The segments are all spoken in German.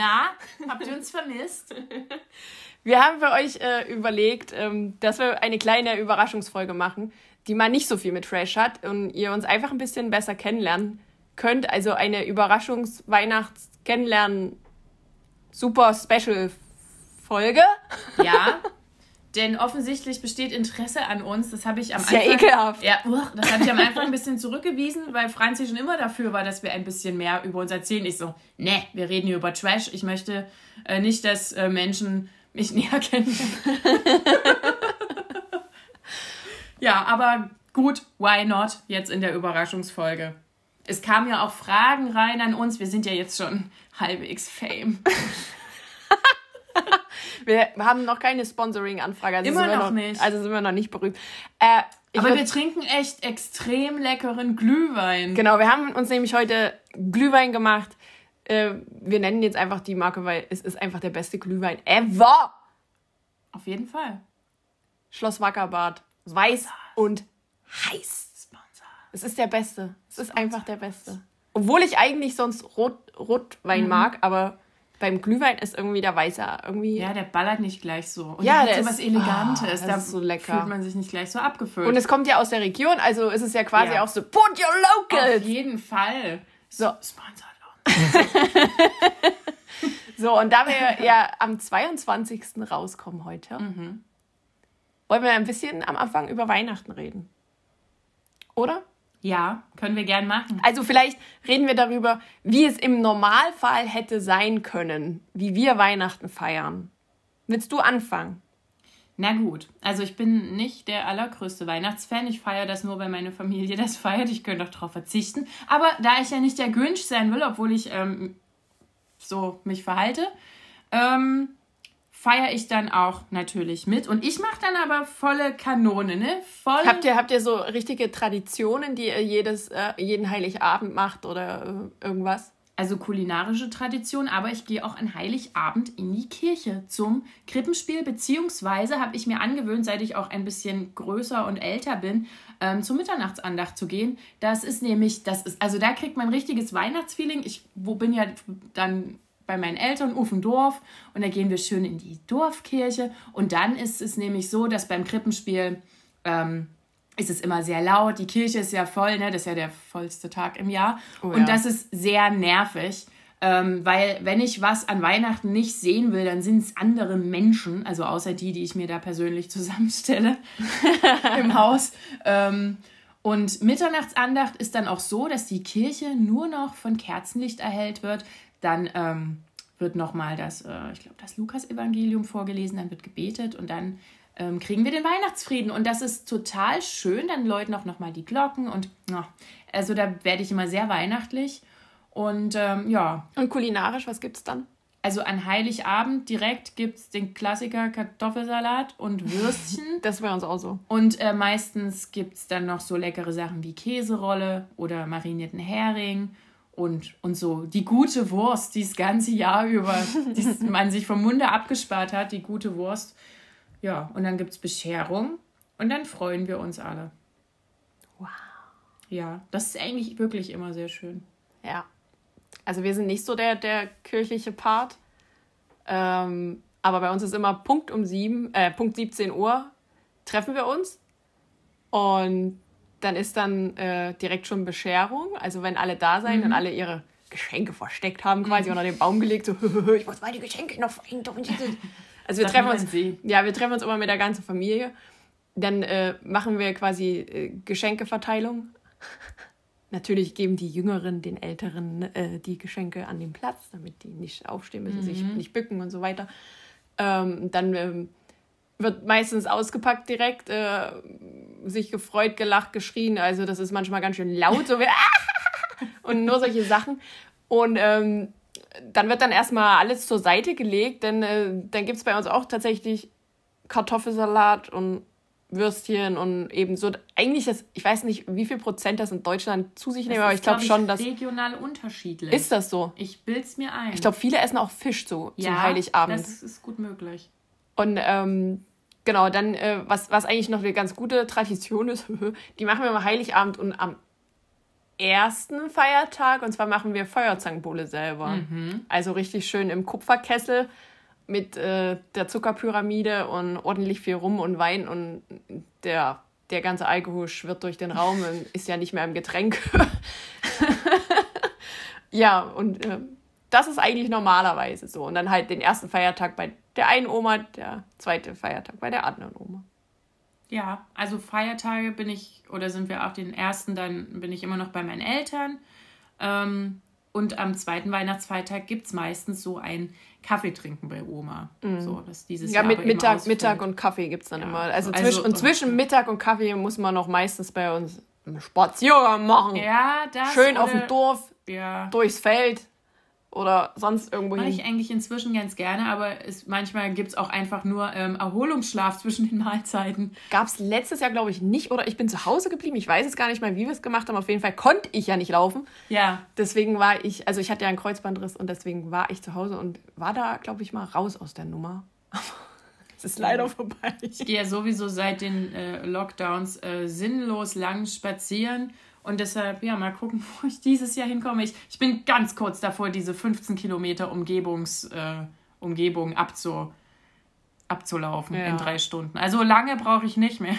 Na, habt ihr uns vermisst? Wir haben für euch äh, überlegt, ähm, dass wir eine kleine Überraschungsfolge machen, die mal nicht so viel mit Trash hat und ihr uns einfach ein bisschen besser kennenlernen könnt. Also eine Überraschungs-Weihnachts-Kennenlernen super Special Folge. Ja. Denn offensichtlich besteht Interesse an uns. Das habe ich am Anfang. Ja, ekelhaft. Ja, das habe ich am Anfang ein bisschen zurückgewiesen, weil Franzi schon immer dafür war, dass wir ein bisschen mehr über uns erzählen. Ich so, ne, wir reden hier über Trash. Ich möchte äh, nicht, dass äh, Menschen mich näher kennen. ja, aber gut, why not? Jetzt in der Überraschungsfolge. Es kamen ja auch Fragen rein an uns. Wir sind ja jetzt schon halbwegs Fame. wir haben noch keine Sponsoring-Anfrage. Also Immer noch, noch, nicht. Also sind wir noch nicht berühmt. Äh, Aber wir trinken echt extrem leckeren Glühwein. Genau, wir haben uns nämlich heute Glühwein gemacht. Äh, wir nennen jetzt einfach die Marke, weil es ist einfach der beste Glühwein ever. Auf jeden Fall. Schloss Wackerbad. Weiß und heiß. Sponsor. Es ist der beste. Es ist einfach der beste. Obwohl ich eigentlich sonst Rot, Rotwein mhm. mag, aber beim Glühwein ist irgendwie der Weiße irgendwie. Ja, der ballert nicht gleich so. Und ja, der so was Elegantes. Oh, da ist so lecker. fühlt man sich nicht gleich so abgefüllt. Und es kommt ja aus der Region, also ist es ja quasi ja. auch so, put your local. Auf jeden Fall. So. Sponsored so, und da wir ja am 22. rauskommen heute, mhm. wollen wir ein bisschen am Anfang über Weihnachten reden. Oder? Ja, können wir gern machen. Also vielleicht reden wir darüber, wie es im Normalfall hätte sein können, wie wir Weihnachten feiern. Willst du anfangen? Na gut, also ich bin nicht der allergrößte Weihnachtsfan. Ich feiere das nur, weil meine Familie das feiert. Ich könnte auch darauf verzichten. Aber da ich ja nicht der Grinch sein will, obwohl ich ähm, so mich verhalte, ähm, feiere ich dann auch natürlich mit. Und ich mache dann aber volle Kanone, ne? Voll habt, ihr, habt ihr so richtige Traditionen, die ihr jedes, äh, jeden Heiligabend macht oder äh, irgendwas? Also kulinarische Tradition, aber ich gehe auch an Heiligabend in die Kirche zum Krippenspiel, beziehungsweise habe ich mir angewöhnt, seit ich auch ein bisschen größer und älter bin, ähm, zur Mitternachtsandacht zu gehen. Das ist nämlich, das ist, also da kriegt man ein richtiges Weihnachtsfeeling. Ich wo bin ja dann bei meinen Eltern auf dem Dorf und da gehen wir schön in die Dorfkirche und dann ist es nämlich so, dass beim Krippenspiel ähm, ist es immer sehr laut, die Kirche ist ja voll, ne? das ist ja der vollste Tag im Jahr oh, und ja. das ist sehr nervig. Ähm, weil wenn ich was an Weihnachten nicht sehen will, dann sind es andere Menschen, also außer die, die ich mir da persönlich zusammenstelle im Haus. Ähm, und Mitternachtsandacht ist dann auch so, dass die Kirche nur noch von Kerzenlicht erhellt wird. Dann ähm, wird nochmal das, äh, ich glaube, das Lukas-Evangelium vorgelesen, dann wird gebetet und dann ähm, kriegen wir den Weihnachtsfrieden. Und das ist total schön. Dann läuten auch nochmal die Glocken und oh, also da werde ich immer sehr weihnachtlich. Und ähm, ja. Und kulinarisch, was gibt es dann? Also an Heiligabend direkt gibt es den Klassiker Kartoffelsalat und Würstchen. das wäre uns auch so. Und äh, meistens gibt es dann noch so leckere Sachen wie Käserolle oder marinierten Hering und, und so die gute Wurst, die das ganze Jahr über, die man sich vom Munde abgespart hat, die gute Wurst. Ja, und dann gibt es Bescherung und dann freuen wir uns alle. Wow. Ja, das ist eigentlich wirklich immer sehr schön. Ja. Also wir sind nicht so der, der kirchliche Part. Ähm, aber bei uns ist immer Punkt um sieben, äh, Punkt 17 Uhr treffen wir uns. Und dann ist dann äh, direkt schon Bescherung. Also wenn alle da sein mhm. und alle ihre Geschenke versteckt haben, quasi mhm. unter den Baum gelegt, so, ich muss meine Geschenke noch verhindern. Also wir treffen uns, ja, wir treffen uns immer mit der ganzen Familie. Dann äh, machen wir quasi äh, Geschenkeverteilung. Natürlich geben die Jüngeren den Älteren äh, die Geschenke an den Platz, damit die nicht aufstehen müssen, mhm. sich nicht bücken und so weiter. Ähm, dann ähm, wird meistens ausgepackt direkt, äh, sich gefreut, gelacht, geschrien. Also das ist manchmal ganz schön laut, so wie und nur solche Sachen. Und ähm, dann wird dann erstmal alles zur Seite gelegt, denn äh, dann gibt es bei uns auch tatsächlich Kartoffelsalat und Würstchen und eben so. Eigentlich ist, ich weiß nicht, wie viel Prozent das in Deutschland zu sich nehmen, aber ich glaube schon, dass. regional unterschiedlich. Ist das so? Ich bild's mir ein. Ich glaube, viele essen auch Fisch so ja, zum Heiligabend. Das ist gut möglich. Und ähm, genau, dann, äh, was, was eigentlich noch eine ganz gute Tradition ist, die machen wir am Heiligabend und am ersten Feiertag und zwar machen wir Feuerzangenbowle selber. Mhm. Also richtig schön im Kupferkessel mit äh, der Zuckerpyramide und ordentlich viel Rum und Wein und der, der ganze Alkohol schwirrt durch den Raum und ist ja nicht mehr im Getränk. ja, und äh, das ist eigentlich normalerweise so. Und dann halt den ersten Feiertag bei der einen Oma, der zweite Feiertag bei der anderen Oma. Ja, also Feiertage bin ich, oder sind wir auch den ersten, dann bin ich immer noch bei meinen Eltern. Ähm, und am zweiten Weihnachtsfeiertag gibt es meistens so ein Kaffeetrinken bei Oma. So, dass dieses Mhm. Ja, Jahr mit Mittag. Mittag und Kaffee gibt es dann Ja, immer. Also, also- zwischen, und zwischen Mittag und Kaffee muss man noch meistens bei uns einen Spaziergang machen. Ja, das. Schön auf dem Dorf, Ja. durchs Feld oder sonst irgendwo Mache ich hin. eigentlich inzwischen ganz gerne, aber es, manchmal gibt es auch einfach nur ähm, Erholungsschlaf zwischen den Mahlzeiten. Gab es letztes Jahr, glaube ich, nicht. Oder ich bin zu Hause geblieben. Ich weiß jetzt gar nicht mal, wie wir es gemacht haben. Auf jeden Fall konnte ich ja nicht laufen. Ja. Deswegen war ich, also ich hatte ja einen Kreuzbandriss und deswegen war ich zu Hause und war da, glaube ich, mal raus aus der Nummer. es ist leider vorbei. Ich gehe ja sowieso seit den äh, Lockdowns äh, sinnlos lang spazieren. Und deshalb, ja, mal gucken, wo ich dieses Jahr hinkomme. Ich, ich bin ganz kurz davor, diese 15 Kilometer Umgebungs, äh, Umgebung abzu, abzulaufen Ja. in drei Stunden. Also lange brauche ich nicht mehr.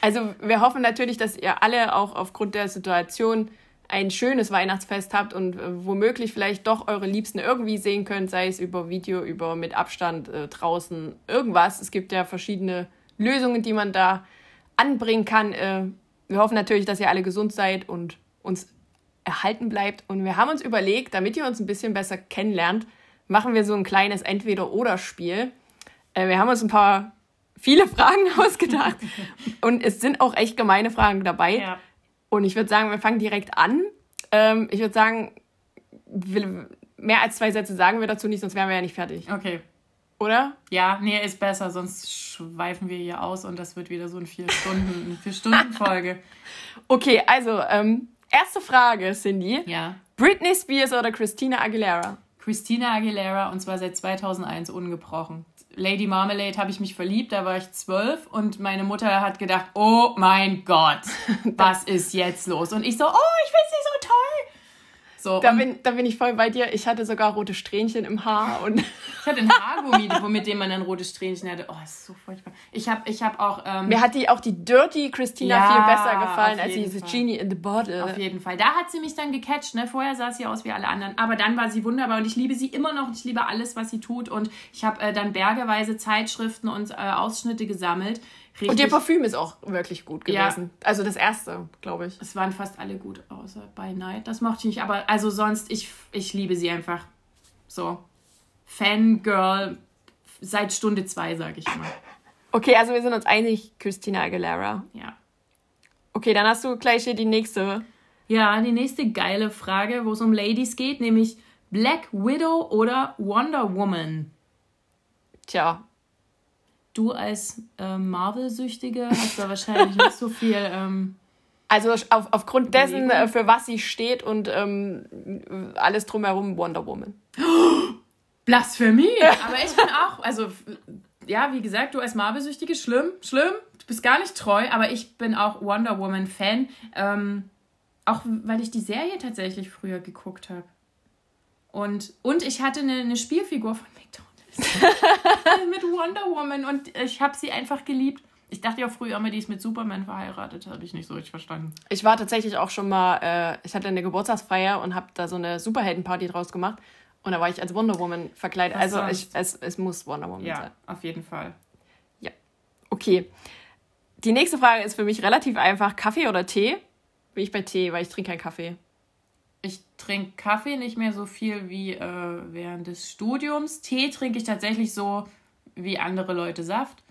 Also wir hoffen natürlich, dass ihr alle auch aufgrund der Situation ein schönes Weihnachtsfest habt und äh, womöglich vielleicht doch eure Liebsten irgendwie sehen könnt, sei es über Video, über mit Abstand äh, draußen, irgendwas. Es gibt ja verschiedene Lösungen, die man da anbringen kann. Wir hoffen natürlich, dass ihr alle gesund seid und uns erhalten bleibt. Und wir haben uns überlegt, damit ihr uns ein bisschen besser kennenlernt, machen wir so ein kleines Entweder-Oder-Spiel. Äh, wir haben uns ein paar viele Fragen ausgedacht und es sind auch echt gemeine Fragen dabei. Und ich würde sagen, wir fangen direkt an. Ähm, ich würde sagen, mehr als zwei Sätze sagen wir dazu nicht, sonst wären wir ja nicht fertig. Okay. Oder? Ja, nee, ist besser, sonst schweifen wir hier aus und das wird wieder so ein vier Stunden, eine vier Stunden Folge. Okay, also ähm, erste Frage, Cindy. Ja. Britney Spears oder Christina Aguilera? Christina Aguilera und zwar seit 2001 ungebrochen. Lady Marmalade habe ich mich verliebt, da war ich zwölf und meine Mutter hat gedacht, oh mein Gott, was ist jetzt los? Und ich so, oh, ich finde sie so Da bin, da bin ich voll bei dir. Ich hatte sogar rote Strähnchen im Haar und ich hatte ein Haargummi, mit dem man dann rote Strähnchen hatte. Oh, ist so furchtbar. Ich habe ich hab auch... Ähm, mir hat die auch die Dirty Christina Ja, viel besser gefallen als diese Fall. Genie in the Bottle. Auf jeden Fall. Da hat sie mich dann gecatcht. Ne? Vorher sah sie aus wie alle anderen. Aber dann war sie wunderbar und ich liebe sie immer noch. Ich liebe alles, was sie tut. Und ich habe äh, dann bergeweise Zeitschriften und äh, Ausschnitte gesammelt. Richtig, Und ihr Parfüm ist auch wirklich gut Ja. gewesen. Also das erste, glaube ich. es waren fast alle gut, außer By Night. Das mochte ich nicht. Aber also sonst, ich, ich liebe sie einfach. So. Fangirl seit Stunde zwei, sage ich mal. Okay, also wir sind uns einig, Christina Aguilera. Ja. Okay, dann hast du gleich hier die nächste. Ja, die nächste geile Frage, wo es um Ladies geht, nämlich Black Widow oder Wonder Woman. Tja, Du als ähm, Marvel-Süchtige hast da wahrscheinlich nicht so viel. Ähm, also auf, aufgrund dessen, Überlegung. äh, für was sie steht und ähm, alles drumherum Wonder Woman. Blasphemie! Aber ich bin auch, also ja, wie gesagt, du als Marvel-Süchtige, schlimm, schlimm. Du bist gar nicht treu, aber ich bin auch Wonder Woman-Fan. Ähm, auch weil ich die Serie tatsächlich früher geguckt habe. Und, und ich hatte eine, eine Spielfigur von McDonalds mit Wonder Woman und ich habe sie einfach geliebt. Ich dachte ja früher immer, die ist mit Superman verheiratet. Habe ich nicht so richtig verstanden. Ich war tatsächlich auch schon mal, äh, ich hatte eine Geburtstagsfeier und habe da so eine Superheldenparty draus gemacht. Und da war ich als Wonder Woman verkleidet. Was also ich, es, es muss Wonder Woman Ja, sein. auf jeden Fall. Okay. Die nächste Frage ist für mich relativ einfach. Kaffee oder Tee? Bin ich bei Tee, weil ich trinke keinen Kaffee. Ich trinke Kaffee nicht mehr so viel wie äh, während des Studiums. Tee trinke ich tatsächlich so wie andere Leute Saft.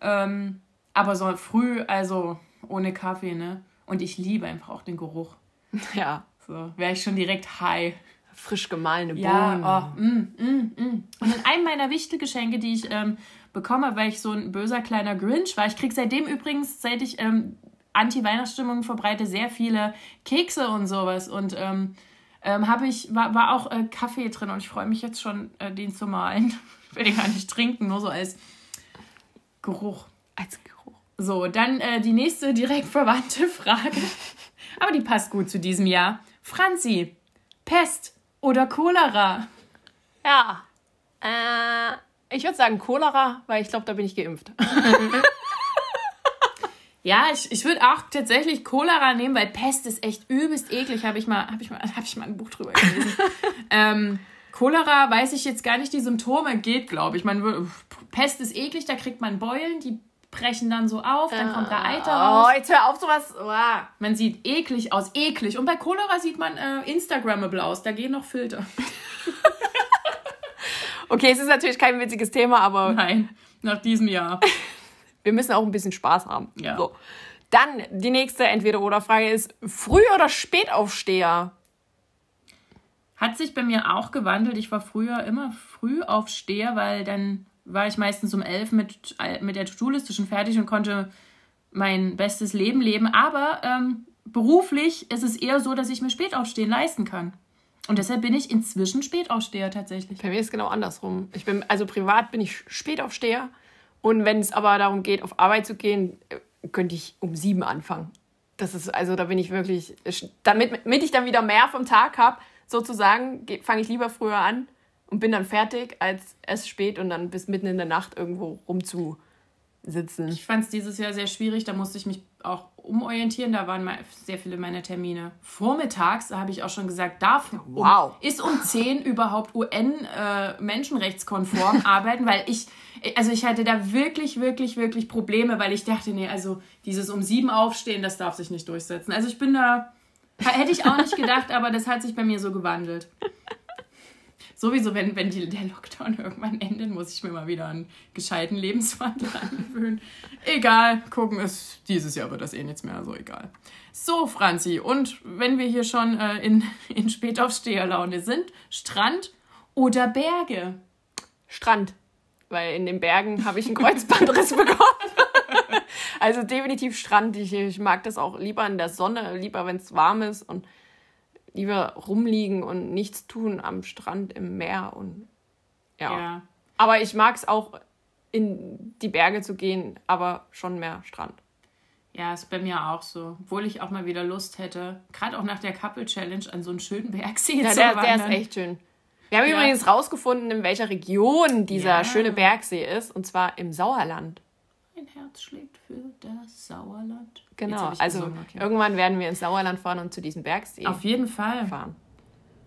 Ähm, aber so früh, also ohne Kaffee, ne? Und ich liebe einfach auch den Geruch. Ja, So, wäre ich schon direkt high. frisch gemahlene Bohnen. Ja, oh, mm, mm, mm. Und in einem meiner Wichtelgeschenke, die ich ähm, bekomme, weil ich so ein böser kleiner Grinch war. Ich krieg seitdem übrigens, seit ich ähm, Anti-Weihnachtsstimmung verbreite, sehr viele Kekse und sowas. Und ähm, ähm, habe ich, war, war auch äh, Kaffee drin und ich freue mich jetzt schon, äh, den zu malen. Ich will den gar nicht trinken, nur so als Geruch. Als Geruch. So, dann äh, die nächste direkt verwandte Frage. Aber die passt gut zu diesem Jahr. Franzi, Pest oder Cholera? Ja. Äh, ich würde sagen Cholera, weil ich glaube, da bin ich geimpft. Ja, ich, ich würde auch tatsächlich Cholera nehmen, weil Pest ist echt übelst eklig. Habe ich, mal, hab ich, mal, hab ich mal ein Buch drüber gelesen. ähm, Cholera weiß ich jetzt gar nicht, die Symptome geht, glaube ich. Man, Pest ist eklig, da kriegt man Beulen, die brechen dann so auf, dann kommt da Eiter raus. Oh, jetzt hör auf sowas. Oh. Man sieht eklig aus, eklig. Und bei Cholera sieht man äh, Instagrammable aus, da gehen noch Filter. okay, es ist natürlich kein witziges Thema, aber. Nein, nach diesem Jahr. Wir müssen auch ein bisschen Spaß haben. Ja. So. Dann die nächste Entweder-Oder-Frage ist: Früh- oder Spätaufsteher? Hat sich bei mir auch gewandelt. Ich war früher immer Frühaufsteher, weil dann war ich meistens um elf mit, mit der To-Do-Liste schon fertig und konnte mein bestes Leben leben. Aber ähm, beruflich ist es eher so, dass ich mir Spätaufstehen leisten kann. Und deshalb bin ich inzwischen Spätaufsteher tatsächlich. Bei mir ist es genau andersrum. Ich bin, also privat bin ich Spätaufsteher. Und wenn es aber darum geht, auf Arbeit zu gehen, äh, könnte ich um sieben anfangen. Das ist, also da bin ich wirklich, damit, damit ich dann wieder mehr vom Tag habe, sozusagen, fange ich lieber früher an und bin dann fertig, als es spät und dann bis mitten in der Nacht irgendwo rumzusitzen. Ich fand es dieses Jahr sehr schwierig, da musste ich mich auch umorientieren. Da waren sehr viele meiner Termine vormittags. Da habe ich auch schon gesagt, darf wow. um, ist um 10 überhaupt UN-menschenrechtskonform äh, arbeiten, weil ich, also ich hatte da wirklich, wirklich, wirklich Probleme, weil ich dachte, nee, also dieses um 7 aufstehen, das darf sich nicht durchsetzen. Also ich bin da, hätte ich auch nicht gedacht, aber das hat sich bei mir so gewandelt. Sowieso, wenn, wenn die, der Lockdown irgendwann endet, muss ich mir mal wieder einen gescheiten Lebenswandel angewöhnen. Egal, gucken es. Dieses Jahr wird das eh nichts mehr, also egal. So, Franzi, und wenn wir hier schon äh, in, in Spätaufsteherlaune sind, Strand oder Berge? Strand, weil in den Bergen habe ich einen Kreuzbandriss bekommen. also definitiv Strand. Ich, ich mag das auch lieber in der Sonne, lieber wenn es warm ist und lieber rumliegen und nichts tun am Strand, im Meer und ja. ja. Aber ich mag es auch, in die Berge zu gehen, aber schon mehr Strand. Ja, ist bei mir auch so. Obwohl ich auch mal wieder Lust hätte, gerade auch nach der Couple Challenge an so einen schönen Bergsee ja, zu der, wandern. Der ist echt schön. Wir haben ja. übrigens rausgefunden, in welcher Region dieser ja. schöne Bergsee ist, und zwar im Sauerland. Mein Herz schlägt für das Sauerland. Genau, also okay. irgendwann werden wir ins Sauerland fahren und zu diesem Bergsee. Auf jeden Fall. Fahren.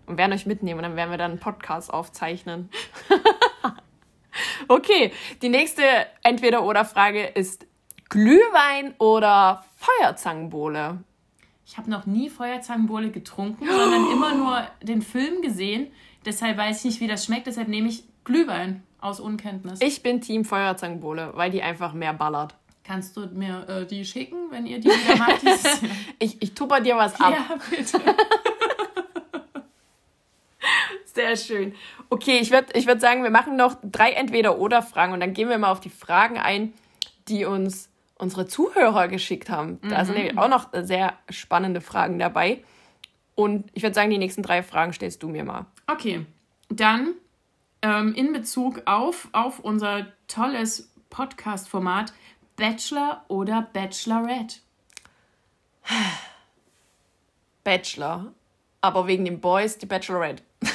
Und werden euch mitnehmen und dann werden wir dann einen Podcast aufzeichnen. okay, die nächste Entweder-Oder-Frage ist Glühwein oder Feuerzangenbowle? Ich habe noch nie Feuerzangenbowle getrunken, sondern immer nur den Film gesehen. Deshalb weiß ich nicht, wie das schmeckt. Deshalb nehme ich Glühwein aus Unkenntnis. Ich bin Team Feuerzangenbowle, weil die einfach mehr ballert. Kannst du mir äh, die schicken, wenn ihr die wieder macht? ich, ich tupper dir was ab. Ja, bitte. Sehr schön. Okay, ich würde ich würd sagen, wir machen noch drei Entweder-Oder-Fragen und dann gehen wir mal auf die Fragen ein, die uns unsere Zuhörer geschickt haben. Da mhm. sind nämlich auch noch sehr spannende Fragen dabei. Und ich würde sagen, die nächsten drei Fragen stellst du mir mal. Okay, dann ähm, in Bezug auf, auf unser tolles Podcast-Format Bachelor oder Bachelorette? Bachelor. Aber wegen den Boys die Bachelorette.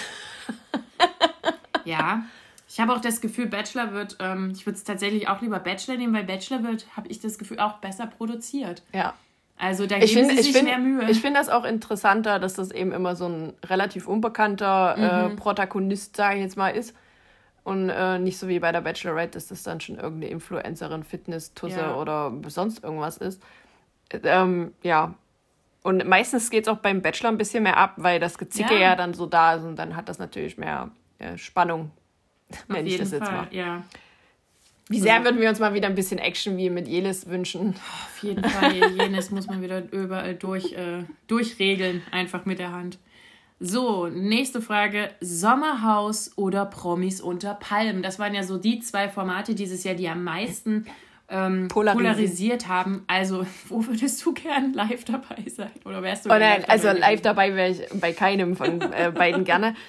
ja. Ich habe auch das Gefühl, Bachelor wird, ähm, ich würde es tatsächlich auch lieber Bachelor nehmen, weil Bachelor wird, habe ich das Gefühl, auch besser produziert. Ja. Also da geben sie sich find, mehr Mühe. Ich finde das auch interessanter, dass das eben immer so ein relativ unbekannter äh, mhm. äh, Protagonist, sage ich jetzt mal, ist. Und äh, nicht so wie bei der Bachelorette, dass das dann schon irgendeine Influencerin, Fitness-Tusse ja. oder sonst irgendwas ist. Ähm, ja. Und meistens geht es auch beim Bachelor ein bisschen mehr ab, weil das Gezicke ja, ja dann so da ist und dann hat das natürlich mehr äh, Spannung, wenn ich das jetzt Fall, mache. Ja. Wie sehr würden wir uns mal wieder ein bisschen Action wie mit Jelis wünschen? Auf jeden Fall, Jenes muss man wieder überall durch, äh, durchregeln, einfach mit der Hand. So, nächste Frage. Sommerhaus oder Promis unter Palmen? Das waren ja so die zwei Formate dieses Jahr, die am meisten ähm, polarisiert. haben. Also, wo würdest du gern live dabei sein? Oder wärst du oh nein, live also live dabei wäre ich bei keinem von äh, beiden gerne.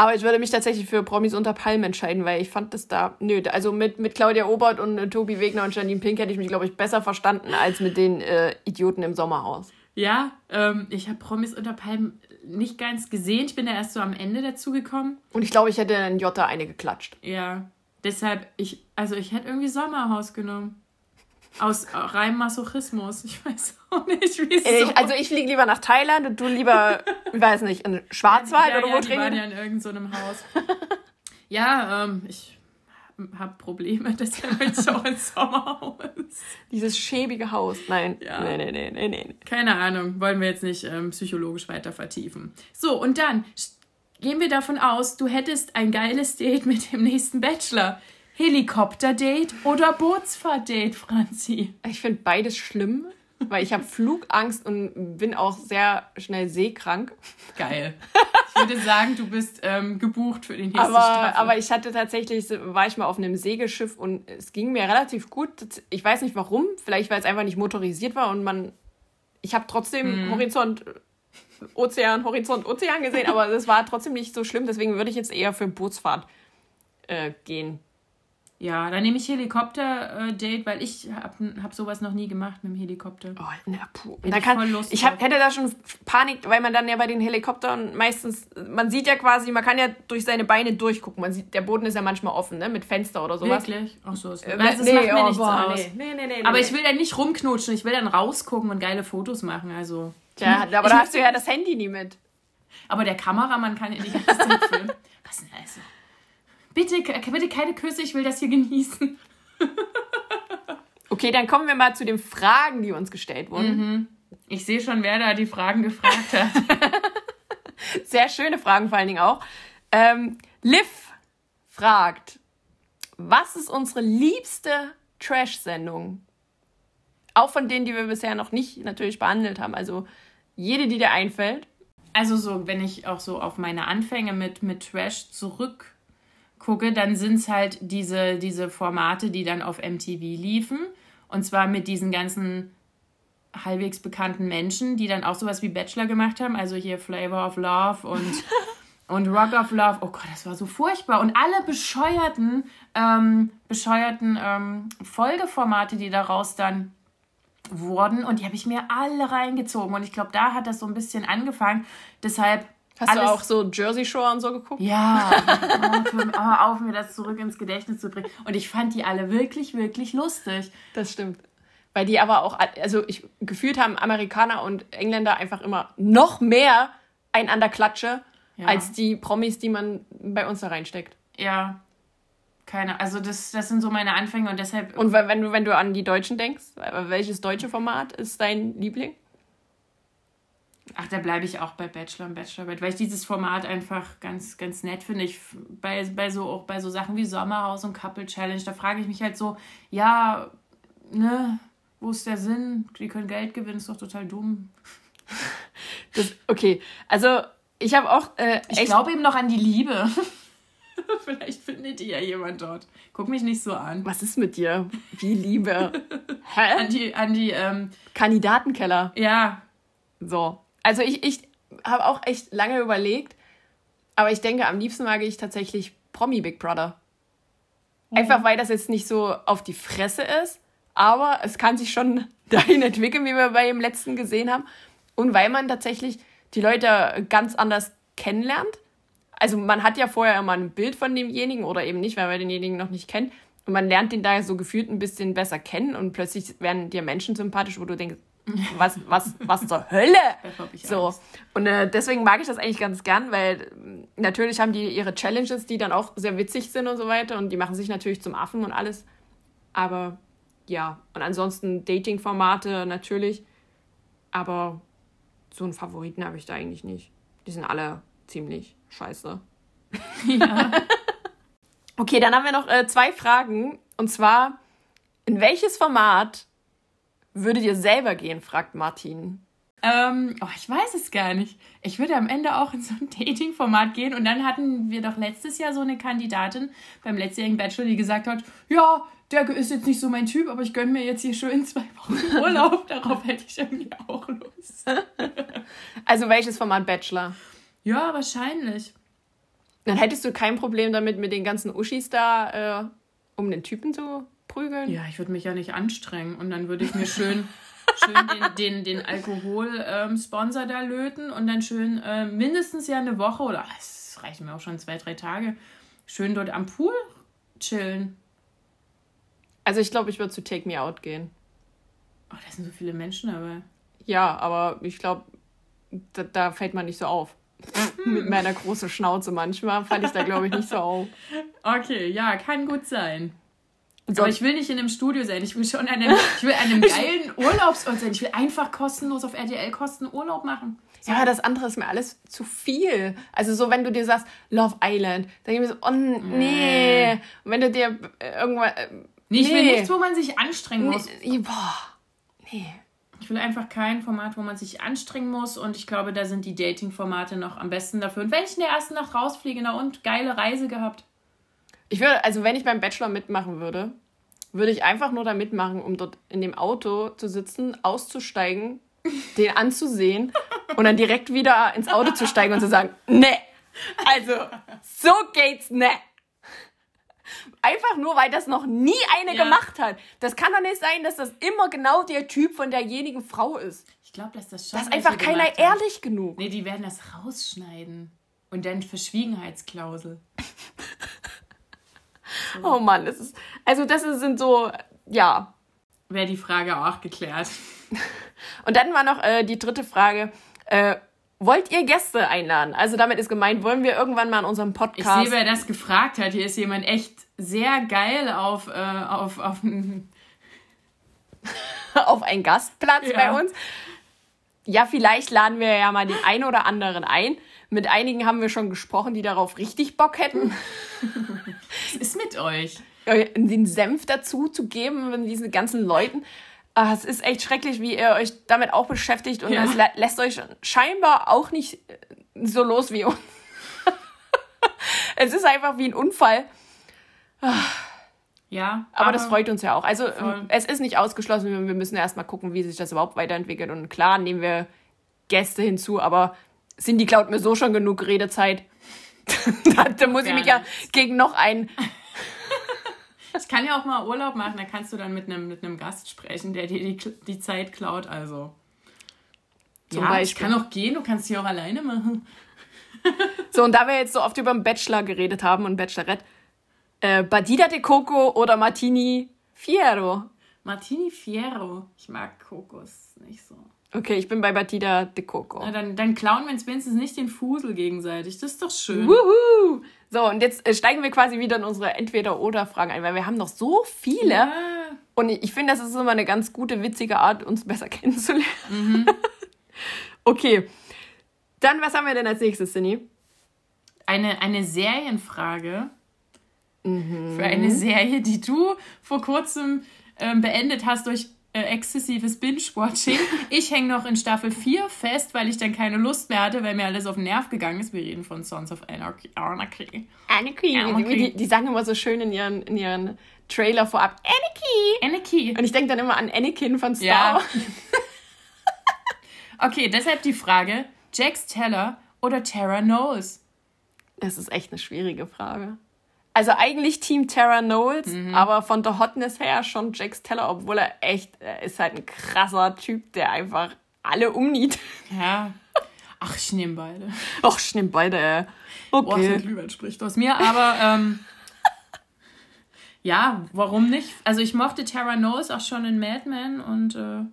Aber ich würde mich tatsächlich für Promis unter Palmen entscheiden, weil ich fand das da, nö, also mit, mit Claudia Obert und äh, Tobi Wegner und Janine Pink hätte ich mich, glaube ich, besser verstanden als mit den äh, Idioten im Sommerhaus. Ja, ähm, ich habe Promis unter Palmen nicht ganz gesehen. Ich bin da erst so am Ende dazu gekommen. Und ich glaube, ich hätte in Jota eine geklatscht. Ja, deshalb, ich, also ich hätte irgendwie Sommerhaus genommen. Aus reinem Masochismus. Ich weiß auch nicht, wieso. Ich, also ich fliege lieber nach Thailand und du lieber, ich weiß nicht, in Schwarzwald ja, oder ja, wo die drehen waren wir? ja in irgendeinem Haus. ja, ähm, ich habe Probleme, deshalb bin ich auch ins Sommerhaus. Dieses schäbige Haus. Nein. Ja. Nee, nee, nee, nee, nee. Keine Ahnung, wollen wir jetzt nicht ähm, psychologisch weiter vertiefen. So, und dann gehen wir davon aus, du hättest ein geiles Date mit dem nächsten Bachelor. Helikopterdate oder Bootsfahrt-Date, Franzi? Ich finde beides schlimm, weil ich habe Flugangst und bin auch sehr schnell seekrank. Geil. Ich würde sagen, du bist ähm, gebucht für die nächste Aber, Staffel. aber ich hatte tatsächlich, war ich mal auf einem Segelschiff und es ging mir relativ gut. Ich weiß nicht warum, vielleicht weil es einfach nicht motorisiert war und man, ich habe trotzdem Horizont, Ozean, Horizont, Ozean gesehen, aber es war trotzdem nicht so schlimm. Deswegen würde ich jetzt eher für Bootsfahrt äh, gehen. Ja, dann nehme ich Helikopter-Date, weil ich habe hab sowas noch nie gemacht mit dem Helikopter. Oh, na, puh. Hätte Da ich kann, voll Lust ich hab, hätte da schon Panik, weil man dann ja bei den Helikoptern meistens, man sieht ja quasi, man kann ja durch seine Beine durchgucken. Man sieht, der Boden ist ja manchmal offen, ne, mit Fenster oder sowas. Wirklich? Ach so, ist Äh, es nee, macht mir oh, nichts boah, aus. nee. Nee, nee, Aber ich will dann nicht rumknutschen, ich will dann rausgucken und geile Fotos machen. Also. Tja, aber Ich da hast du ja das Handy nie mit. Aber der Kameramann kann ja die ganze Zeit filmen. Was denn also? Bitte, bitte keine Küsse, ich will das hier genießen. Okay, dann kommen wir mal zu den Fragen, die uns gestellt wurden. Ich sehe schon, wer da die Fragen gefragt hat. Sehr schöne Fragen vor allen Dingen auch. Ähm, Liv fragt, was ist unsere liebste Trash-Sendung? Auch von denen, die wir bisher noch nicht natürlich behandelt haben. Also jede, die dir einfällt. Also so, wenn ich auch so auf meine Anfänge mit, mit Trash zurückgucke, dann sind es halt diese, diese Formate, die dann auf MTV liefen. Und zwar mit diesen ganzen halbwegs bekannten Menschen, die dann auch sowas wie Bachelor gemacht haben. Also hier Flavor of Love und, und Rock of Love. Oh Gott, das war so furchtbar. Und alle bescheuerten, ähm, bescheuerten ähm, Folgeformate, die daraus dann wurden. Und die habe ich mir alle reingezogen. Und ich glaube, da hat das so ein bisschen angefangen. Deshalb. Hast alles, du auch so Jersey Shore und so geguckt? Ja, oh, auf, mir das zurück ins Gedächtnis zu bringen. Und ich fand die alle wirklich, wirklich lustig. Das stimmt. Weil die aber auch, also ich gefühlt haben Amerikaner und Engländer einfach immer noch mehr einander Klatsche Ja. als die Promis, die man bei uns da reinsteckt. Ja, keine, also das, das sind so meine Anfänge und deshalb. Und wenn du, wenn du an die Deutschen denkst, welches deutsche Format ist dein Liebling? Ach, da bleibe ich auch bei Bachelor und Bachelorette, weil ich dieses Format einfach ganz, ganz nett finde. Ich bei, bei so auch bei so Sachen wie Sommerhaus und Couple Challenge, da frage ich mich halt so, ja, ne, wo ist der Sinn? Die können Geld gewinnen, ist doch total dumm. Das, okay, also ich habe auch äh, Ich glaube eben noch an die Liebe. Vielleicht findet ihr ja jemand dort. Guck mich nicht so an. Was ist mit dir? Wie Liebe? Hä? An die, an die, ähm, Kandidatenkeller. ja, So. Also ich, ich habe auch echt lange überlegt, aber ich denke, am liebsten mag ich tatsächlich Promi Big Brother. Einfach weil das jetzt nicht so auf die Fresse ist, aber es kann sich schon dahin entwickeln, wie wir bei dem letzten gesehen haben. Und weil man tatsächlich die Leute ganz anders kennenlernt. Also man hat ja vorher immer ein Bild von demjenigen oder eben nicht, weil man denjenigen noch nicht kennt. Und man lernt den da so gefühlt ein bisschen besser kennen und plötzlich werden dir Menschen sympathisch, wo du denkst, was, was, was zur Hölle? So. Angst. Und äh, deswegen mag ich das eigentlich ganz gern, weil ähm, natürlich haben die ihre Challenges, die dann auch sehr witzig sind und so weiter. Und die machen sich natürlich zum Affen und alles. Aber ja, und ansonsten Dating-Formate natürlich. Aber so einen Favoriten habe ich da eigentlich nicht. Die sind alle ziemlich scheiße. Ja. Okay, dann haben wir noch äh, zwei Fragen. Und zwar, in welches Format würdet ihr selber gehen, fragt Martin. ähm, oh, ich weiß es gar nicht. Ich würde am Ende auch in so ein Dating-Format gehen. Und dann hatten wir doch letztes Jahr so eine Kandidatin beim letztjährigen Bachelor, die gesagt hat, ja, der ist jetzt nicht so mein Typ, aber ich gönne mir jetzt hier schön zwei Wochen Urlaub. Darauf hätte ich irgendwie auch Lust. Also welches Format Bachelor? Ja, wahrscheinlich. Dann hättest du kein Problem damit, mit den ganzen Uschis da äh, um den Typen zu prügeln? Ja, ich würde mich ja nicht anstrengen und dann würde ich mir schön, schön den, den, den Alkohol-Sponsor da löten und dann schön äh, mindestens ja eine Woche oder es reicht mir auch schon zwei, drei Tage, schön dort am Pool chillen. Also ich glaube, ich würde zu Take Me Out gehen. Oh, da sind so viele Menschen dabei. Ja, aber ich glaube, da, da, fällt man nicht so auf. Hm. Mit meiner großen Schnauze manchmal fand ich da, glaube ich, nicht so auf. Okay, ja, kann gut sein. So. Aber ich will nicht in einem Studio sein. Ich will schon an einem, ich will an einem geilen Urlaubsort sein. Ich will einfach kostenlos auf RTL kosten Urlaub machen. So. Ja, das andere ist mir alles zu viel. Also so, wenn du dir sagst, Love Island, dann denke ich mir so, oh nee. Mm. Und wenn du dir irgendwann... Äh, nee, ich will nichts, wo man sich anstrengen muss. Nee, boah, nee. Ich will einfach kein Format, wo man sich anstrengen muss. Und ich glaube, da sind die Dating-Formate noch am besten dafür. Und wenn ich in der ersten Nacht rausfliege, na und, geile Reise gehabt. Ich würde, also wenn ich beim Bachelor mitmachen würde, würde ich einfach nur da mitmachen, um dort in dem Auto zu sitzen, auszusteigen, den anzusehen und dann direkt wieder ins Auto zu steigen und zu sagen, ne, also so geht's ne. Einfach nur, weil das noch nie eine ja. gemacht hat. Das kann doch nicht sein, dass das immer genau der Typ von derjenigen Frau ist. Ich glaube, dass das schon. Das ist einfach keiner ehrlich genug. Nee, die werden das rausschneiden. Und dann Verschwiegenheitsklausel. so. Oh Mann, das ist. Also, das sind so. Ja. Wäre die Frage auch geklärt. Und dann war noch äh, die dritte Frage. Äh, Wollt ihr Gäste einladen? Also damit ist gemeint, wollen wir irgendwann mal in unserem Podcast. Ich sehe, wer das gefragt hat. Hier ist jemand echt sehr geil auf, äh, auf, auf, auf einen Gastplatz ja. bei uns. Ja, vielleicht laden wir ja mal den einen oder anderen ein. Mit einigen haben wir schon gesprochen, die darauf richtig Bock hätten. Was ist mit euch? Den Senf dazu zu geben, mit diesen ganzen Leuten. Ah, es ist echt schrecklich, wie ihr euch damit auch beschäftigt und ja. es lä lässt euch scheinbar auch nicht äh, so los wie uns. es ist einfach wie ein Unfall. Ja. Aber, aber, das freut uns ja auch. Also voll. es ist nicht ausgeschlossen, wir müssen erstmal gucken, wie sich das überhaupt weiterentwickelt. Und klar nehmen wir Gäste hinzu, aber Cindy klaut mir so schon genug Redezeit. da, da muss ich mich ja gegen noch einen ich kann ja auch mal Urlaub machen, da kannst du dann mit einem, mit einem Gast sprechen, der dir die, die Zeit klaut. Also. Zum ja, Beispiel. ich kann auch gehen, du kannst sie auch alleine machen. so, und da wir jetzt so oft über den Bachelor geredet haben und Bachelorette, äh, Badida de Coco oder Martini Fiero? Martini Fiero. Ich mag Kokos nicht so. Okay, ich bin bei Batida de Coco. Na, dann, dann klauen wir uns wenigstens nicht den Fusel gegenseitig. Das ist doch schön. Wuhu! So, und jetzt äh, steigen wir quasi wieder in unsere Entweder-Oder-Fragen ein, weil wir haben noch so viele. Ja. Und ich finde, das ist immer eine ganz gute, witzige Art, uns besser kennenzulernen. Mhm. okay. Dann, was haben wir denn als nächstes, Cindy? Eine, eine Serienfrage. Mhm. Für eine Serie, die du vor kurzem ähm, beendet hast durch äh, exzessives Binge-Watching. Ich hänge noch in Staffel 4 fest, weil ich dann keine Lust mehr hatte, weil mir alles auf den Nerv gegangen ist. Wir reden von Sons of Anarchy. Anarchy. Anarchy. Anarchy. Die, die sagen immer so schön in ihren, in ihren Trailer vorab, Anarchy. Anarchy. Und ich denke dann immer an Anakin von Star ja. okay, deshalb die Frage, Jax Teller oder Tara Knowles? Das ist echt eine schwierige Frage. Also eigentlich Team Tara Knowles, mhm. aber von der Hotness her schon Jax Teller, obwohl er echt, er ist halt ein krasser Typ, der einfach alle umniet. Ja. Ach, ich nehme beide. Ach, ich nehme beide, äh. Okay. Boah, spricht aus mir, aber ähm, ja, warum nicht? Also ich mochte Tara Knowles auch schon in Mad Men und äh,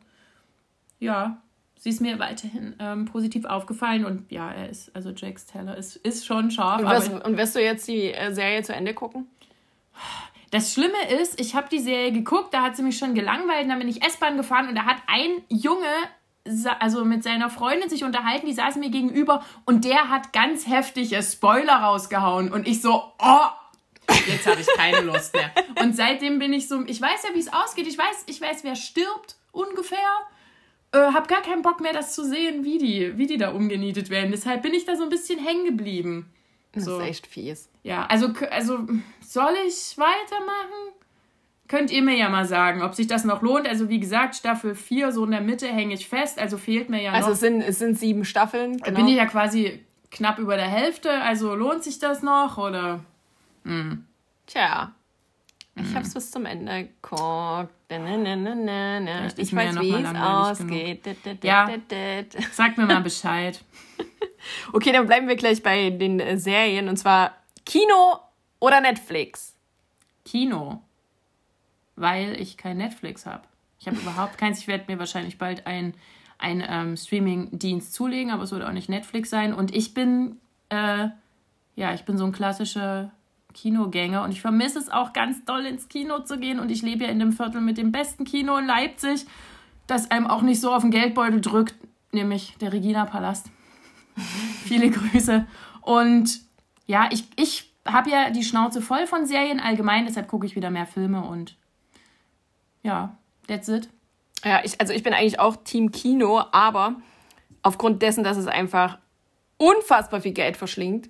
ja, sie ist mir weiterhin ähm, positiv aufgefallen und ja, er ist, also Jax Taylor ist, ist schon scharf. Und, was, und wirst du jetzt die äh, Serie zu Ende gucken? Das Schlimme ist, ich habe die Serie geguckt, da hat sie mich schon gelangweilt, dann bin ich S-Bahn gefahren und da hat ein Junge also mit seiner Freundin sich unterhalten, die saßen mir gegenüber und der hat ganz heftige Spoiler rausgehauen und ich so, oh, jetzt habe ich keine Lust mehr. Und seitdem bin ich so, ich weiß ja, wie es ausgeht, ich weiß, ich weiß, wer stirbt ungefähr äh, habe gar keinen Bock mehr, das zu sehen, wie die, wie die da umgenietet werden. Deshalb bin ich da so ein bisschen hängen geblieben. So. Das ist echt fies. Ja, also, also soll ich weitermachen? Könnt ihr mir ja mal sagen, ob sich das noch lohnt. Also wie gesagt, Staffel 4, so in der Mitte hänge ich fest. Also fehlt mir ja also noch... Also es sind, es sind sieben Staffeln. Genau. Bin ich ja quasi knapp über der Hälfte, also lohnt sich das noch oder? Hm. Tja, ich hab's bis zum Ende geguckt. Ich weiß, noch wie es ausgeht. Ja. Sag mir mal Bescheid. Okay, dann bleiben wir gleich bei den äh, Serien. Und zwar Kino oder Netflix? Kino. Weil ich kein Netflix habe. Ich habe überhaupt keins. Ich werde mir wahrscheinlich bald ein, ein ähm, Streaming-Dienst zulegen, aber es wird auch nicht Netflix sein. Und ich bin, äh, ja, ich bin so ein klassischer Kinogänger und ich vermisse es auch ganz doll ins Kino zu gehen. Und ich lebe ja in dem Viertel mit dem besten Kino in Leipzig, das einem auch nicht so auf den Geldbeutel drückt, nämlich der Regina-Palast. Viele Grüße. Und ja, ich, ich habe ja die Schnauze voll von Serien allgemein, deshalb gucke ich wieder mehr Filme und ja, that's it. Ja, ich, also ich bin eigentlich auch Team Kino, aber aufgrund dessen, dass es einfach unfassbar viel Geld verschlingt,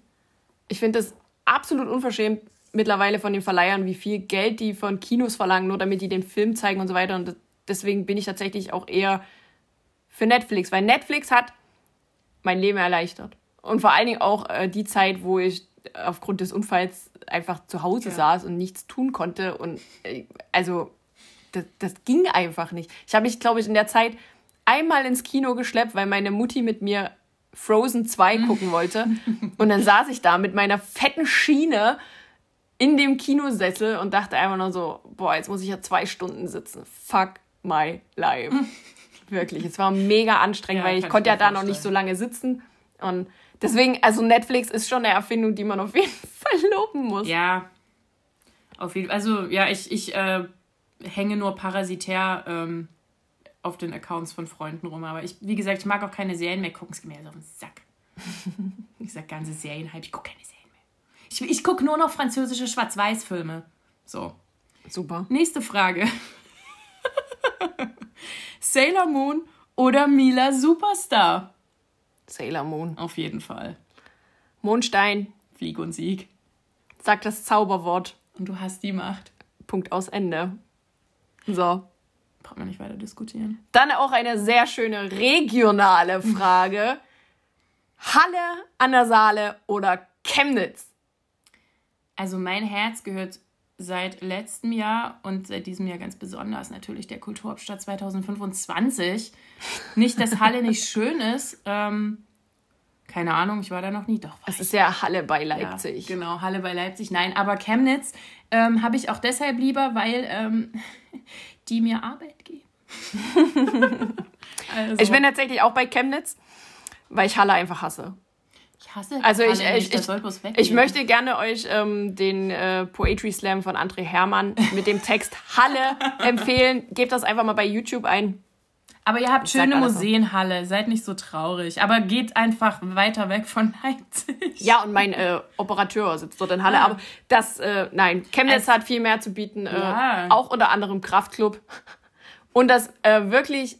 ich finde es absolut unverschämt mittlerweile von den Verleihern, wie viel Geld die von Kinos verlangen, nur damit die den Film zeigen und so weiter. Und deswegen bin ich tatsächlich auch eher für Netflix, weil Netflix hat mein Leben erleichtert. Und vor allen Dingen auch äh, die Zeit, wo ich aufgrund des Unfalls einfach zu Hause Ja. saß und nichts tun konnte. Und äh, also das, das ging einfach nicht. Ich habe mich, glaube ich, in der Zeit einmal ins Kino geschleppt, weil meine Mutti mit mir Frozen 2 gucken wollte. Und dann saß ich da mit meiner fetten Schiene in dem Kinosessel und dachte einfach nur so, boah, jetzt muss ich ja zwei Stunden sitzen. Fuck my life. Wirklich, es war mega anstrengend, Ja, weil ich ich konnte mir ja da noch nicht so lange sitzen. Und deswegen, also Netflix ist schon eine Erfindung, die man auf jeden Fall loben muss. Ja, auf jeden Fall. Also ja, ich, ich äh, hänge nur parasitär ähm, auf den Accounts von Freunden rum. Aber ich, wie gesagt, ich mag auch keine Serien mehr gucken. Es geht mir jetzt auf den Sack. ich sag ganze Serien halb, ich gucke keine Serien mehr. Ich, ich gucke nur noch französische Schwarz-Weiß-Filme. So. Super. Nächste Frage. Sailor Moon oder Mila Superstar? Sailor Moon. Auf jeden Fall. Mondstein, Flieg und Sieg. sag das Zauberwort. Und du hast die Macht. Punkt aus Ende. So. Braucht man nicht weiter diskutieren. Dann auch eine sehr schöne regionale Frage. Halle an der Saale oder Chemnitz? Also mein Herz gehört seit letztem Jahr und seit diesem Jahr ganz besonders natürlich der Kulturhauptstadt 2025. Nicht, dass Halle nicht schön ist. Ähm, keine Ahnung, ich war da noch nie. Doch, ich. ist ja Halle bei Ja, Leipzig. genau, Halle bei Leipzig. Nein, aber Chemnitz ähm, habe ich auch deshalb lieber, weil ähm, die mir Arbeit geben. also, Ich bin tatsächlich auch bei Chemnitz, weil ich Halle einfach hasse. ich hasse Also ich, Halle ich, ich, ich möchte gerne euch ähm, den äh, Poetry Slam von André Hermann mit dem Text Halle empfehlen. Gebt das einfach mal bei YouTube ein. Aber ihr habt sag schöne alles so. Museenhalle, seid nicht so traurig. Aber geht einfach weiter weg von Leipzig. Ja, und mein äh, Operateur sitzt dort in Halle. Ah. Aber das, äh, nein, Chemnitz Es- hat viel mehr zu bieten. Äh, Ja. Auch unter anderem Kraftclub. Und das äh, wirklich,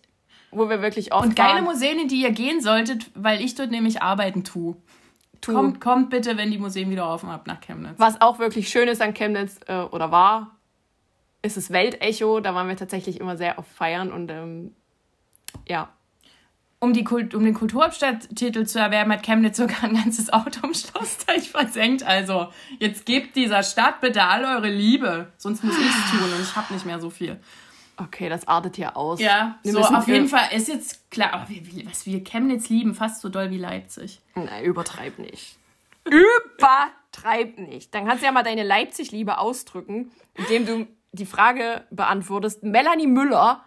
wo wir wirklich oft Und geile waren. Museen, in die ihr gehen solltet, weil ich dort nämlich arbeiten tue. Kommt, kommt bitte, wenn die Museen wieder offen habt, nach Chemnitz. Was auch wirklich schön ist an Chemnitz äh, oder war, ist das Weltecho. Da waren wir tatsächlich immer sehr auf Feiern und ähm, ja. Um, die Kult, um den Kulturhauptstadttitel zu erwerben, hat Chemnitz sogar ein ganzes Auto im Schlossteich versenkt. Also, jetzt gebt dieser Stadt bitte all eure Liebe. Sonst muss ich's tun und ich habe nicht mehr so viel. Okay, das artet hier aus. Ja, Wir so auf jeden Fall ist jetzt klar, aber wir, was wir Chemnitz lieben, fast so doll wie Leipzig. Na, übertreib nicht. Übertreib nicht. Dann kannst du ja mal deine Leipzig-Liebe ausdrücken, indem du die Frage beantwortest: Melanie Müller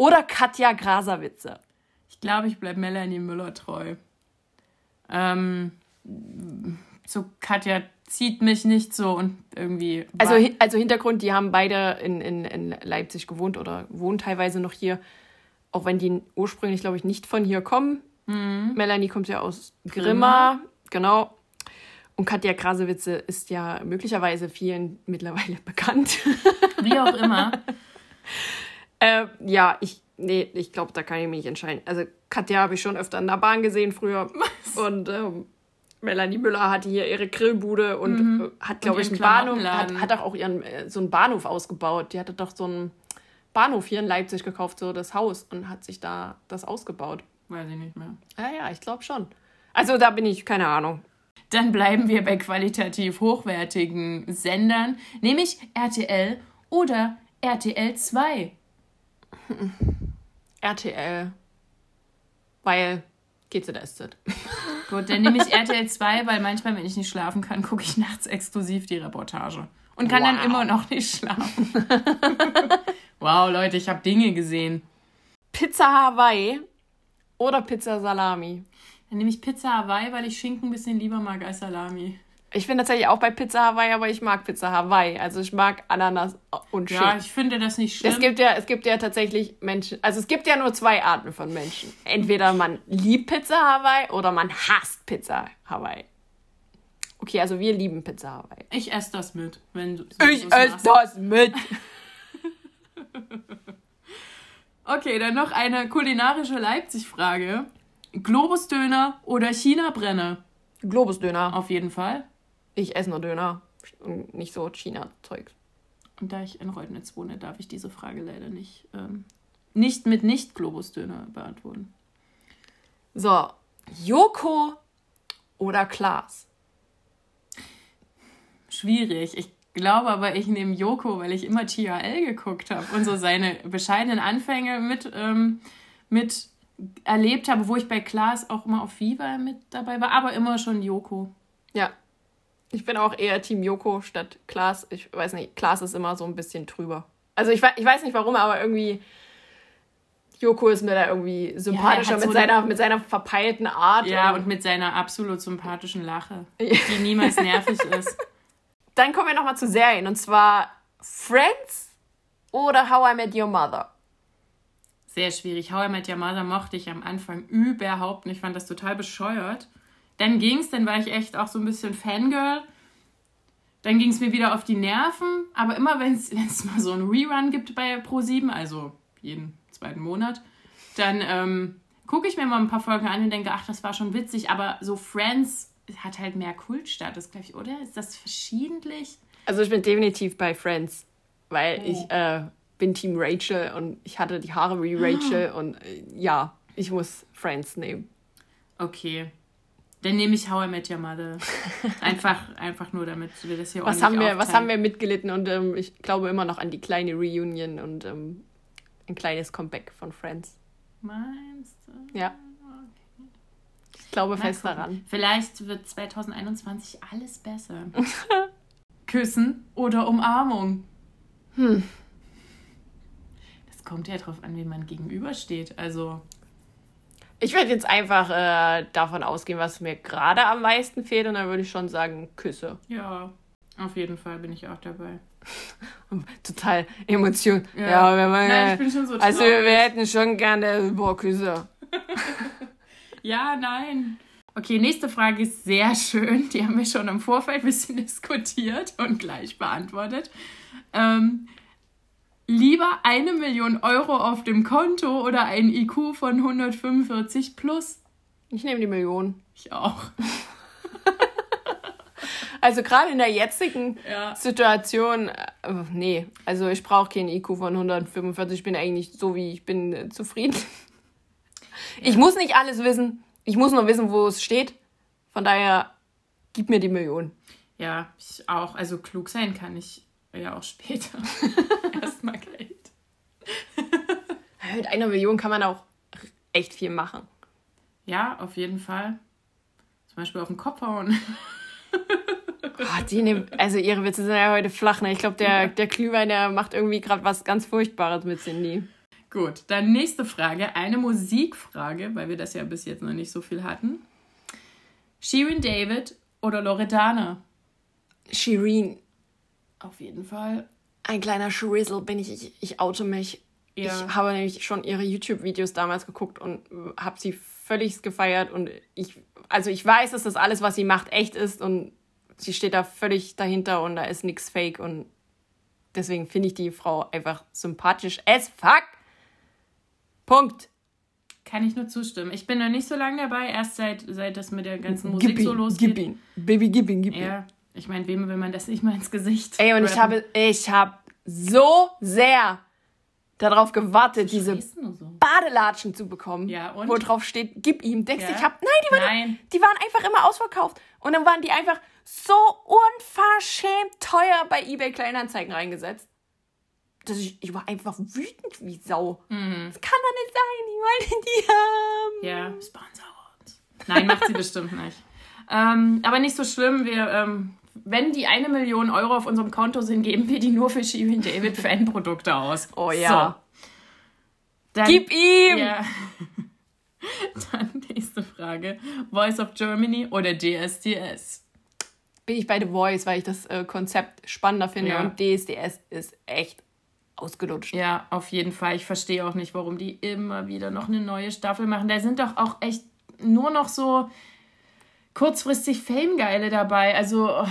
oder Katja Grasawitze? Ich glaube, ich bleibe Melanie Müller treu. Ähm, so Katja zieht mich nicht so und irgendwie. Also, also Hintergrund, die haben beide in, in, in Leipzig gewohnt oder wohnen teilweise noch hier. Auch wenn die ursprünglich, glaube ich, nicht von hier kommen. Melanie kommt ja aus Grimma, genau. Und Katja Grasewitze ist ja möglicherweise vielen mittlerweile bekannt. wie auch immer. äh, ja, ich, nee, ich glaube, da kann ich mich nicht entscheiden. Also Katja habe ich schon öfter in der Bahn gesehen früher. Und ähm, Melanie Müller hatte hier ihre Grillbude und äh, hat, glaube ich, einen Bahnhof, hat, hat auch, auch ihren, äh, so einen Bahnhof ausgebaut. Die hatte doch so einen Bahnhof hier in Leipzig gekauft, so das Haus, und hat sich da das ausgebaut. Weiß ich nicht mehr. Ja, ja, ich glaube schon. Also da bin ich, keine Ahnung. Dann bleiben wir bei qualitativ hochwertigen Sendern, nämlich RTL oder RTL 2. RTL. Weil GZSZ. Gut, dann nehme ich RTL 2, weil manchmal, wenn ich nicht schlafen kann, gucke ich nachts exklusiv die Reportage. Und kann wow. dann immer noch nicht schlafen. wow, Leute, ich habe Dinge gesehen. Pizza Hawaii oder Pizza Salami? Dann nehme ich Pizza Hawaii, weil ich Schinken ein bisschen lieber mag als Salami. Ich bin tatsächlich auch bei Pizza Hawaii, aber ich mag Pizza Hawaii. Also ich mag Ananas und Schinken. Ja, ich finde das nicht schlimm. Es gibt ja, es gibt ja tatsächlich Menschen, also es gibt ja nur zwei Arten von Menschen. Entweder man liebt Pizza Hawaii oder man hasst Pizza Hawaii. Okay, also wir lieben Pizza Hawaii. Ich esse das mit, wenn du. Ich esse das mit. okay, dann noch eine kulinarische Leipzig-Frage. Globusdöner oder China-Brenner? Globusdöner. Auf jeden Fall. Ich esse nur Döner und nicht so China-Zeug. Und da ich in Reutnitz wohne, darf ich diese Frage leider nicht, ähm, nicht mit Nicht-Globusdöner beantworten. So, Joko oder Klaas? Schwierig. Ich glaube aber, ich nehme Joko, weil ich immer TRL geguckt habe und so seine bescheidenen Anfänge mit, ähm, mit erlebt habe, wo ich bei Klaas auch immer auf Viva mit dabei war, aber immer schon Joko. Ja. Ich bin auch eher Team Joko statt Klaas. Ich weiß nicht, Klaas ist immer so ein bisschen drüber. Also ich, ich weiß nicht warum, aber irgendwie Joko ist mir da irgendwie sympathischer ja, mit, so seiner, mit seiner verpeilten Art. Ja, und, und mit seiner absolut sympathischen Lache, die niemals nervig ist. Dann kommen wir nochmal zu Serien und zwar Friends oder How I Met Your Mother sehr schwierig. How I Met Your Mother mochte ich am Anfang überhaupt nicht. Ich fand das total bescheuert. Dann ging es, dann war ich echt auch so ein bisschen Fangirl. Dann ging es mir wieder auf die Nerven. Aber immer, wenn es mal so einen Rerun gibt bei Pro7, also jeden zweiten Monat, dann ähm, gucke ich mir mal ein paar Folgen an und denke, ach, das war schon witzig. Aber so Friends hat halt mehr Kultstatus, glaube ich, oder? Ist das verschiedentlich? Also ich bin definitiv bei Friends, weil oh. ich äh, bin Team Rachel und ich hatte die Haare wie Rachel und äh, ja, ich muss Friends nehmen. Okay. Dann nehme ich How I Met Your Mother. Einfach, einfach nur, damit wir das hier was haben wir, Was haben wir mitgelitten und ähm, ich glaube immer noch an die kleine Reunion und ähm, ein kleines Comeback von Friends. Meinst du? Ja. Ich glaube Mal fest gucken. daran. Vielleicht wird 2021 alles besser. Küssen oder Umarmung? Hm kommt ja drauf an, wie man gegenübersteht. Also. Ich werde jetzt einfach äh, davon ausgehen, was mir gerade am meisten fehlt, und dann würde ich schon sagen, Küsse. Ja, auf jeden Fall bin ich auch dabei. Total Emotion. Ja, ja wir wollen, Nein, ich bin schon so Also traurig. wir hätten schon gerne boah, Küsse. ja, nein. Okay, nächste Frage ist sehr schön. Die haben wir schon im Vorfeld ein bisschen diskutiert und gleich beantwortet. Ähm, Lieber eine Million Euro auf dem Konto oder ein IQ von 145 plus? Ich nehme die Million. Ich auch. also gerade in der jetzigen ja. Situation, äh, nee, also ich brauche keinen IQ von 145, ich bin eigentlich so wie ich bin äh, zufrieden. Ich muss nicht alles wissen, ich muss nur wissen, wo es steht. Von daher, gib mir die Million. Ja, ich auch. Also klug sein kann ich ja, auch später. Erstmal Geld. Mit einer Million kann man auch echt viel machen. Ja, auf jeden Fall. Zum Beispiel auf den Kopf hauen. Oh, die nehmen, also ihre Witze sind ja heute flach, ne? Ich glaube, der, der Glühwein, der macht irgendwie gerade was ganz Furchtbares mit Cindy. Gut, dann nächste Frage. Eine Musikfrage, weil wir das ja bis jetzt noch nicht so viel hatten. Shirin David oder Loredana? Shirin. Auf jeden Fall. Ein kleiner Schrizzle bin ich. Ich, ich oute mich. Ja. Ich habe nämlich schon ihre YouTube-Videos damals geguckt und habe sie völlig gefeiert. Und ich, also ich weiß, dass das alles, was sie macht, echt ist. Und sie steht da völlig dahinter und da ist nichts fake. Und deswegen finde ich die Frau einfach sympathisch as fuck. Punkt. Kann ich nur zustimmen. Ich bin noch nicht so lange dabei, erst seit, seit das mit der ganzen Musik gib ihn, so losgeht. Gib ihn. Baby, gib ihn, gib ihn. Ja, ich meine, wem will man das nicht mal ins Gesicht? Ey, und rappen? ich habe, ich habe so sehr darauf gewartet, diese so? Badelatschen zu bekommen, Ja, und? wo drauf steht, gib ihm. Denkst du, Ja. ich hab, nein, die waren, Nein. die waren einfach immer ausverkauft. Und dann waren die einfach so unverschämt teuer bei eBay Kleinanzeigen reingesetzt. Dass ich, ich war einfach wütend wie Sau. Mhm. Das kann doch nicht sein, ich wollte die haben. Ja, sponsor uns. Nein, macht sie bestimmt nicht. Ähm, aber nicht so schlimm. Wir, ähm, wenn die eine Million Euro auf unserem Konto sind, geben wir die nur für Shirin David Fanprodukte aus. Oh ja. So. Dann, Gib ihm! Ja. Dann nächste Frage. Voice of Germany oder DSDS? Bin ich bei The Voice, weil ich das äh, Konzept spannender finde Ja. und DSDS ist echt ausgelutscht. Ja, auf jeden Fall. Ich verstehe auch nicht, warum die immer wieder noch eine neue Staffel machen. Da sind doch auch echt nur noch so kurzfristig Famegeile dabei. Also, oh,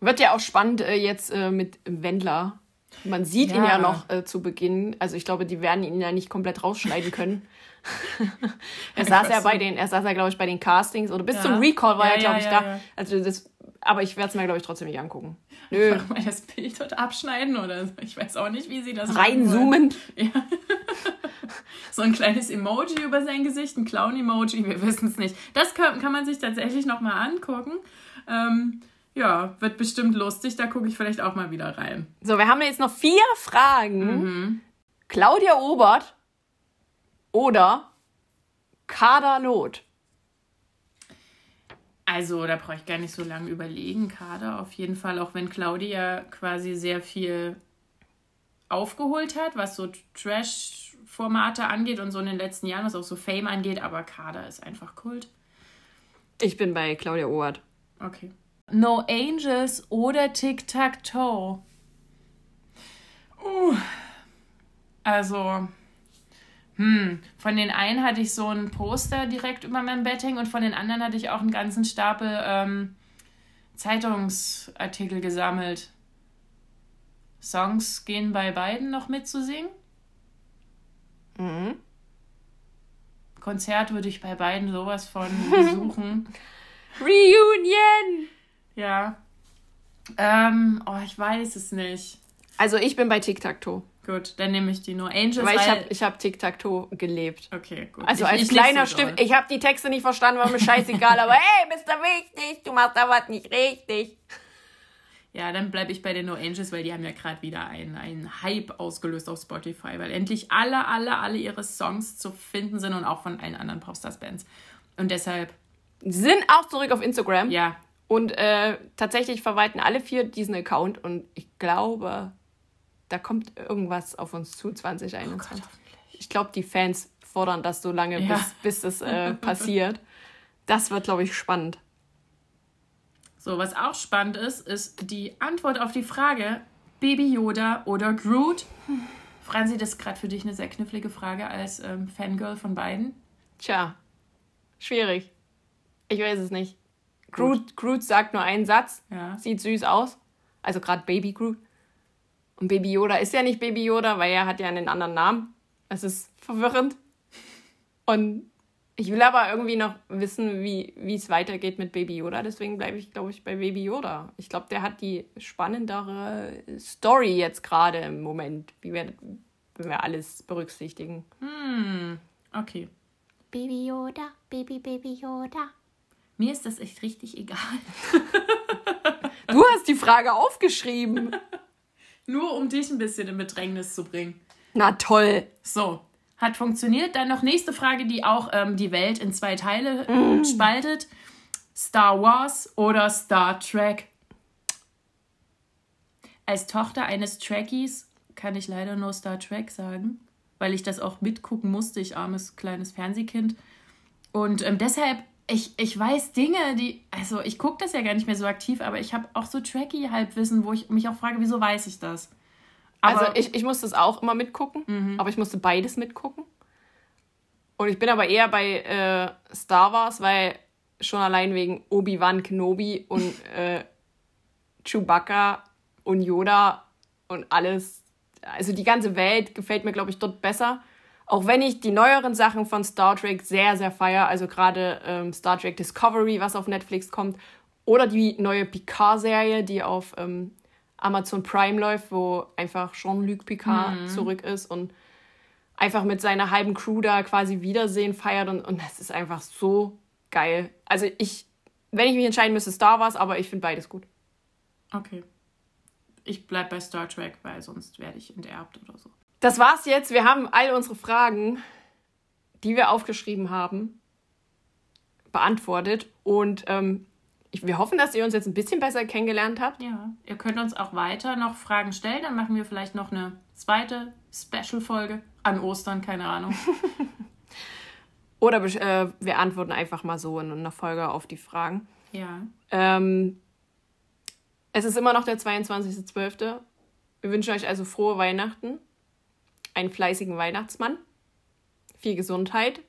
Wird ja auch spannend äh, jetzt äh, mit Wendler. Man sieht ihn Ja. ja noch äh, zu Beginn. Also ich glaube, die werden ihn ja nicht komplett rausschneiden können. er saß ja bei den, er saß ja, glaube ich, bei den Castings oder bis Ja. zum Recall war Ja, er, glaube ich, ja, ja, da. ja. Also das, aber ich werde es mir, glaube ich, trotzdem nicht angucken. Nö. einfach mal das Bild dort abschneiden oder so. Ich weiß auch nicht, wie sie das machen wollen. So ein kleines Emoji über sein Gesicht, ein Clown-Emoji, wir wissen es nicht. Das kann, kann man sich tatsächlich nochmal angucken. Ähm, ja, wird bestimmt lustig, da gucke ich vielleicht auch mal wieder rein. So, wir haben jetzt noch vier Fragen. Claudia Obert oder Kader Loth. Also, da brauche ich gar nicht so lange überlegen. Kader auf jeden Fall, auch wenn Claudia quasi sehr viel aufgeholt hat, was so Trash-Formate angeht und so in den letzten Jahren, was auch so Fame angeht, aber Kader ist einfach Kult. Ich bin bei Claudia Obert. Okay. No Angels oder Tic-Tac-Toe? Uh. Also, hm, von den einen hatte ich so ein Poster direkt über meinem Bett hängen und von den anderen hatte ich auch einen ganzen Stapel ähm, Zeitungsartikel gesammelt. Songs gehen bei beiden noch mitzusingen. Mhm. Konzert würde ich bei beiden sowas von besuchen. Reunion! ja. Ähm, oh, ich weiß es nicht. Also ich bin bei Tic-Tac-Toe. Gut, dann nehme ich die No Angels. Weil ich habe ich hab Tic-Tac-Toe gelebt. Okay, gut. Also Ich- als ich kleiner Stift, doll. ich habe die Texte nicht verstanden, war mir scheißegal, aber hey, bist du wichtig, du machst da was nicht richtig. Ja, dann bleibe ich bei den No Angels, weil die haben ja gerade wieder einen, einen Hype ausgelöst auf Spotify, weil endlich alle, alle, alle ihre Songs zu finden sind und auch von allen anderen Popstars-Bands. Und deshalb, Sind auch zurück auf Instagram ja, und äh, tatsächlich verwalten alle vier diesen Account und ich glaube, da kommt irgendwas auf uns zu 2021. ich glaube, die Fans fordern das so lange, Ja. bis, bis das äh, passiert. Das wird, glaube ich, spannend. So, was auch spannend ist, ist die Antwort auf die Frage, Baby Yoda oder Groot. Franzi, das ist gerade für dich eine sehr knifflige Frage als ähm, Fangirl von beiden. Tja, schwierig. Ich weiß es nicht. Groot, Groot sagt nur einen Satz, Ja. sieht süß aus. Also gerade Baby Groot. Und Baby Yoda ist ja nicht Baby Yoda, weil er hat ja einen anderen Namen. Es ist verwirrend. Und ich will aber irgendwie noch wissen, wie wie es weitergeht mit Baby Yoda. Deswegen bleibe ich, glaube ich, bei Baby Yoda. Ich glaube, der hat die spannendere Story jetzt gerade im Moment, wie wir, wenn wir alles berücksichtigen. Okay. Baby Yoda, Baby, Baby Yoda. Mir ist das echt richtig egal. Du hast die Frage aufgeschrieben. Nur um dich ein bisschen in Bedrängnis zu bringen. Na toll. So, hat funktioniert. Dann noch nächste Frage, die auch ähm, die Welt in zwei Teile äh, spaltet. Star Wars oder Star Trek? Als Tochter eines Trekkies kann ich leider nur Star Trek sagen, weil ich das auch mitgucken musste, ich armes kleines Fernsehkind. Und ähm, deshalb, ich, ich weiß Dinge, die, also ich gucke das ja gar nicht mehr so aktiv, aber ich habe auch so Trekkie-Halbwissen, wo ich mich auch frage, wieso weiß ich das? Also ich, ich musste es auch immer mitgucken, Mhm. aber ich musste beides mitgucken. Und ich bin aber eher bei äh, Star Wars, weil schon allein wegen Obi-Wan Kenobi und äh, Chewbacca und Yoda und alles, also die ganze Welt gefällt mir, glaube ich, dort besser. Auch wenn ich die neueren Sachen von Star Trek sehr, sehr feiere, also gerade ähm, Star Trek Discovery, was auf Netflix kommt, oder die neue Picard-Serie, die auf ähm, Amazon Prime läuft, wo einfach Jean-Luc Picard zurück ist und einfach mit seiner halben Crew da quasi Wiedersehen feiert und, und das ist einfach so geil. Also ich, wenn ich mich entscheiden müsste, Star Wars, aber ich finde beides gut. Okay. Ich bleib bei Star Trek, weil sonst werde ich enterbt oder so. Das war's jetzt. Wir haben all unsere Fragen, die wir aufgeschrieben haben, beantwortet. Und ähm, ich, wir hoffen, dass ihr uns jetzt ein bisschen besser kennengelernt habt. Ja, ihr könnt uns auch weiter noch Fragen stellen. Dann machen wir vielleicht noch eine zweite Special-Folge an Ostern, keine Ahnung. Oder äh, wir antworten einfach mal so in einer Folge auf die Fragen. Ja. Ähm, es ist immer noch der 22.12. Wir wünschen euch also frohe Weihnachten, einen fleißigen Weihnachtsmann, viel Gesundheit.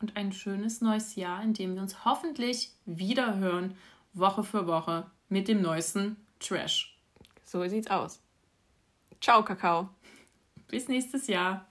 Und ein schönes neues Jahr, in dem wir uns hoffentlich wieder hören, Woche für Woche, mit dem neuesten Trash. So sieht's aus. Ciao, Kakao. Bis nächstes Jahr.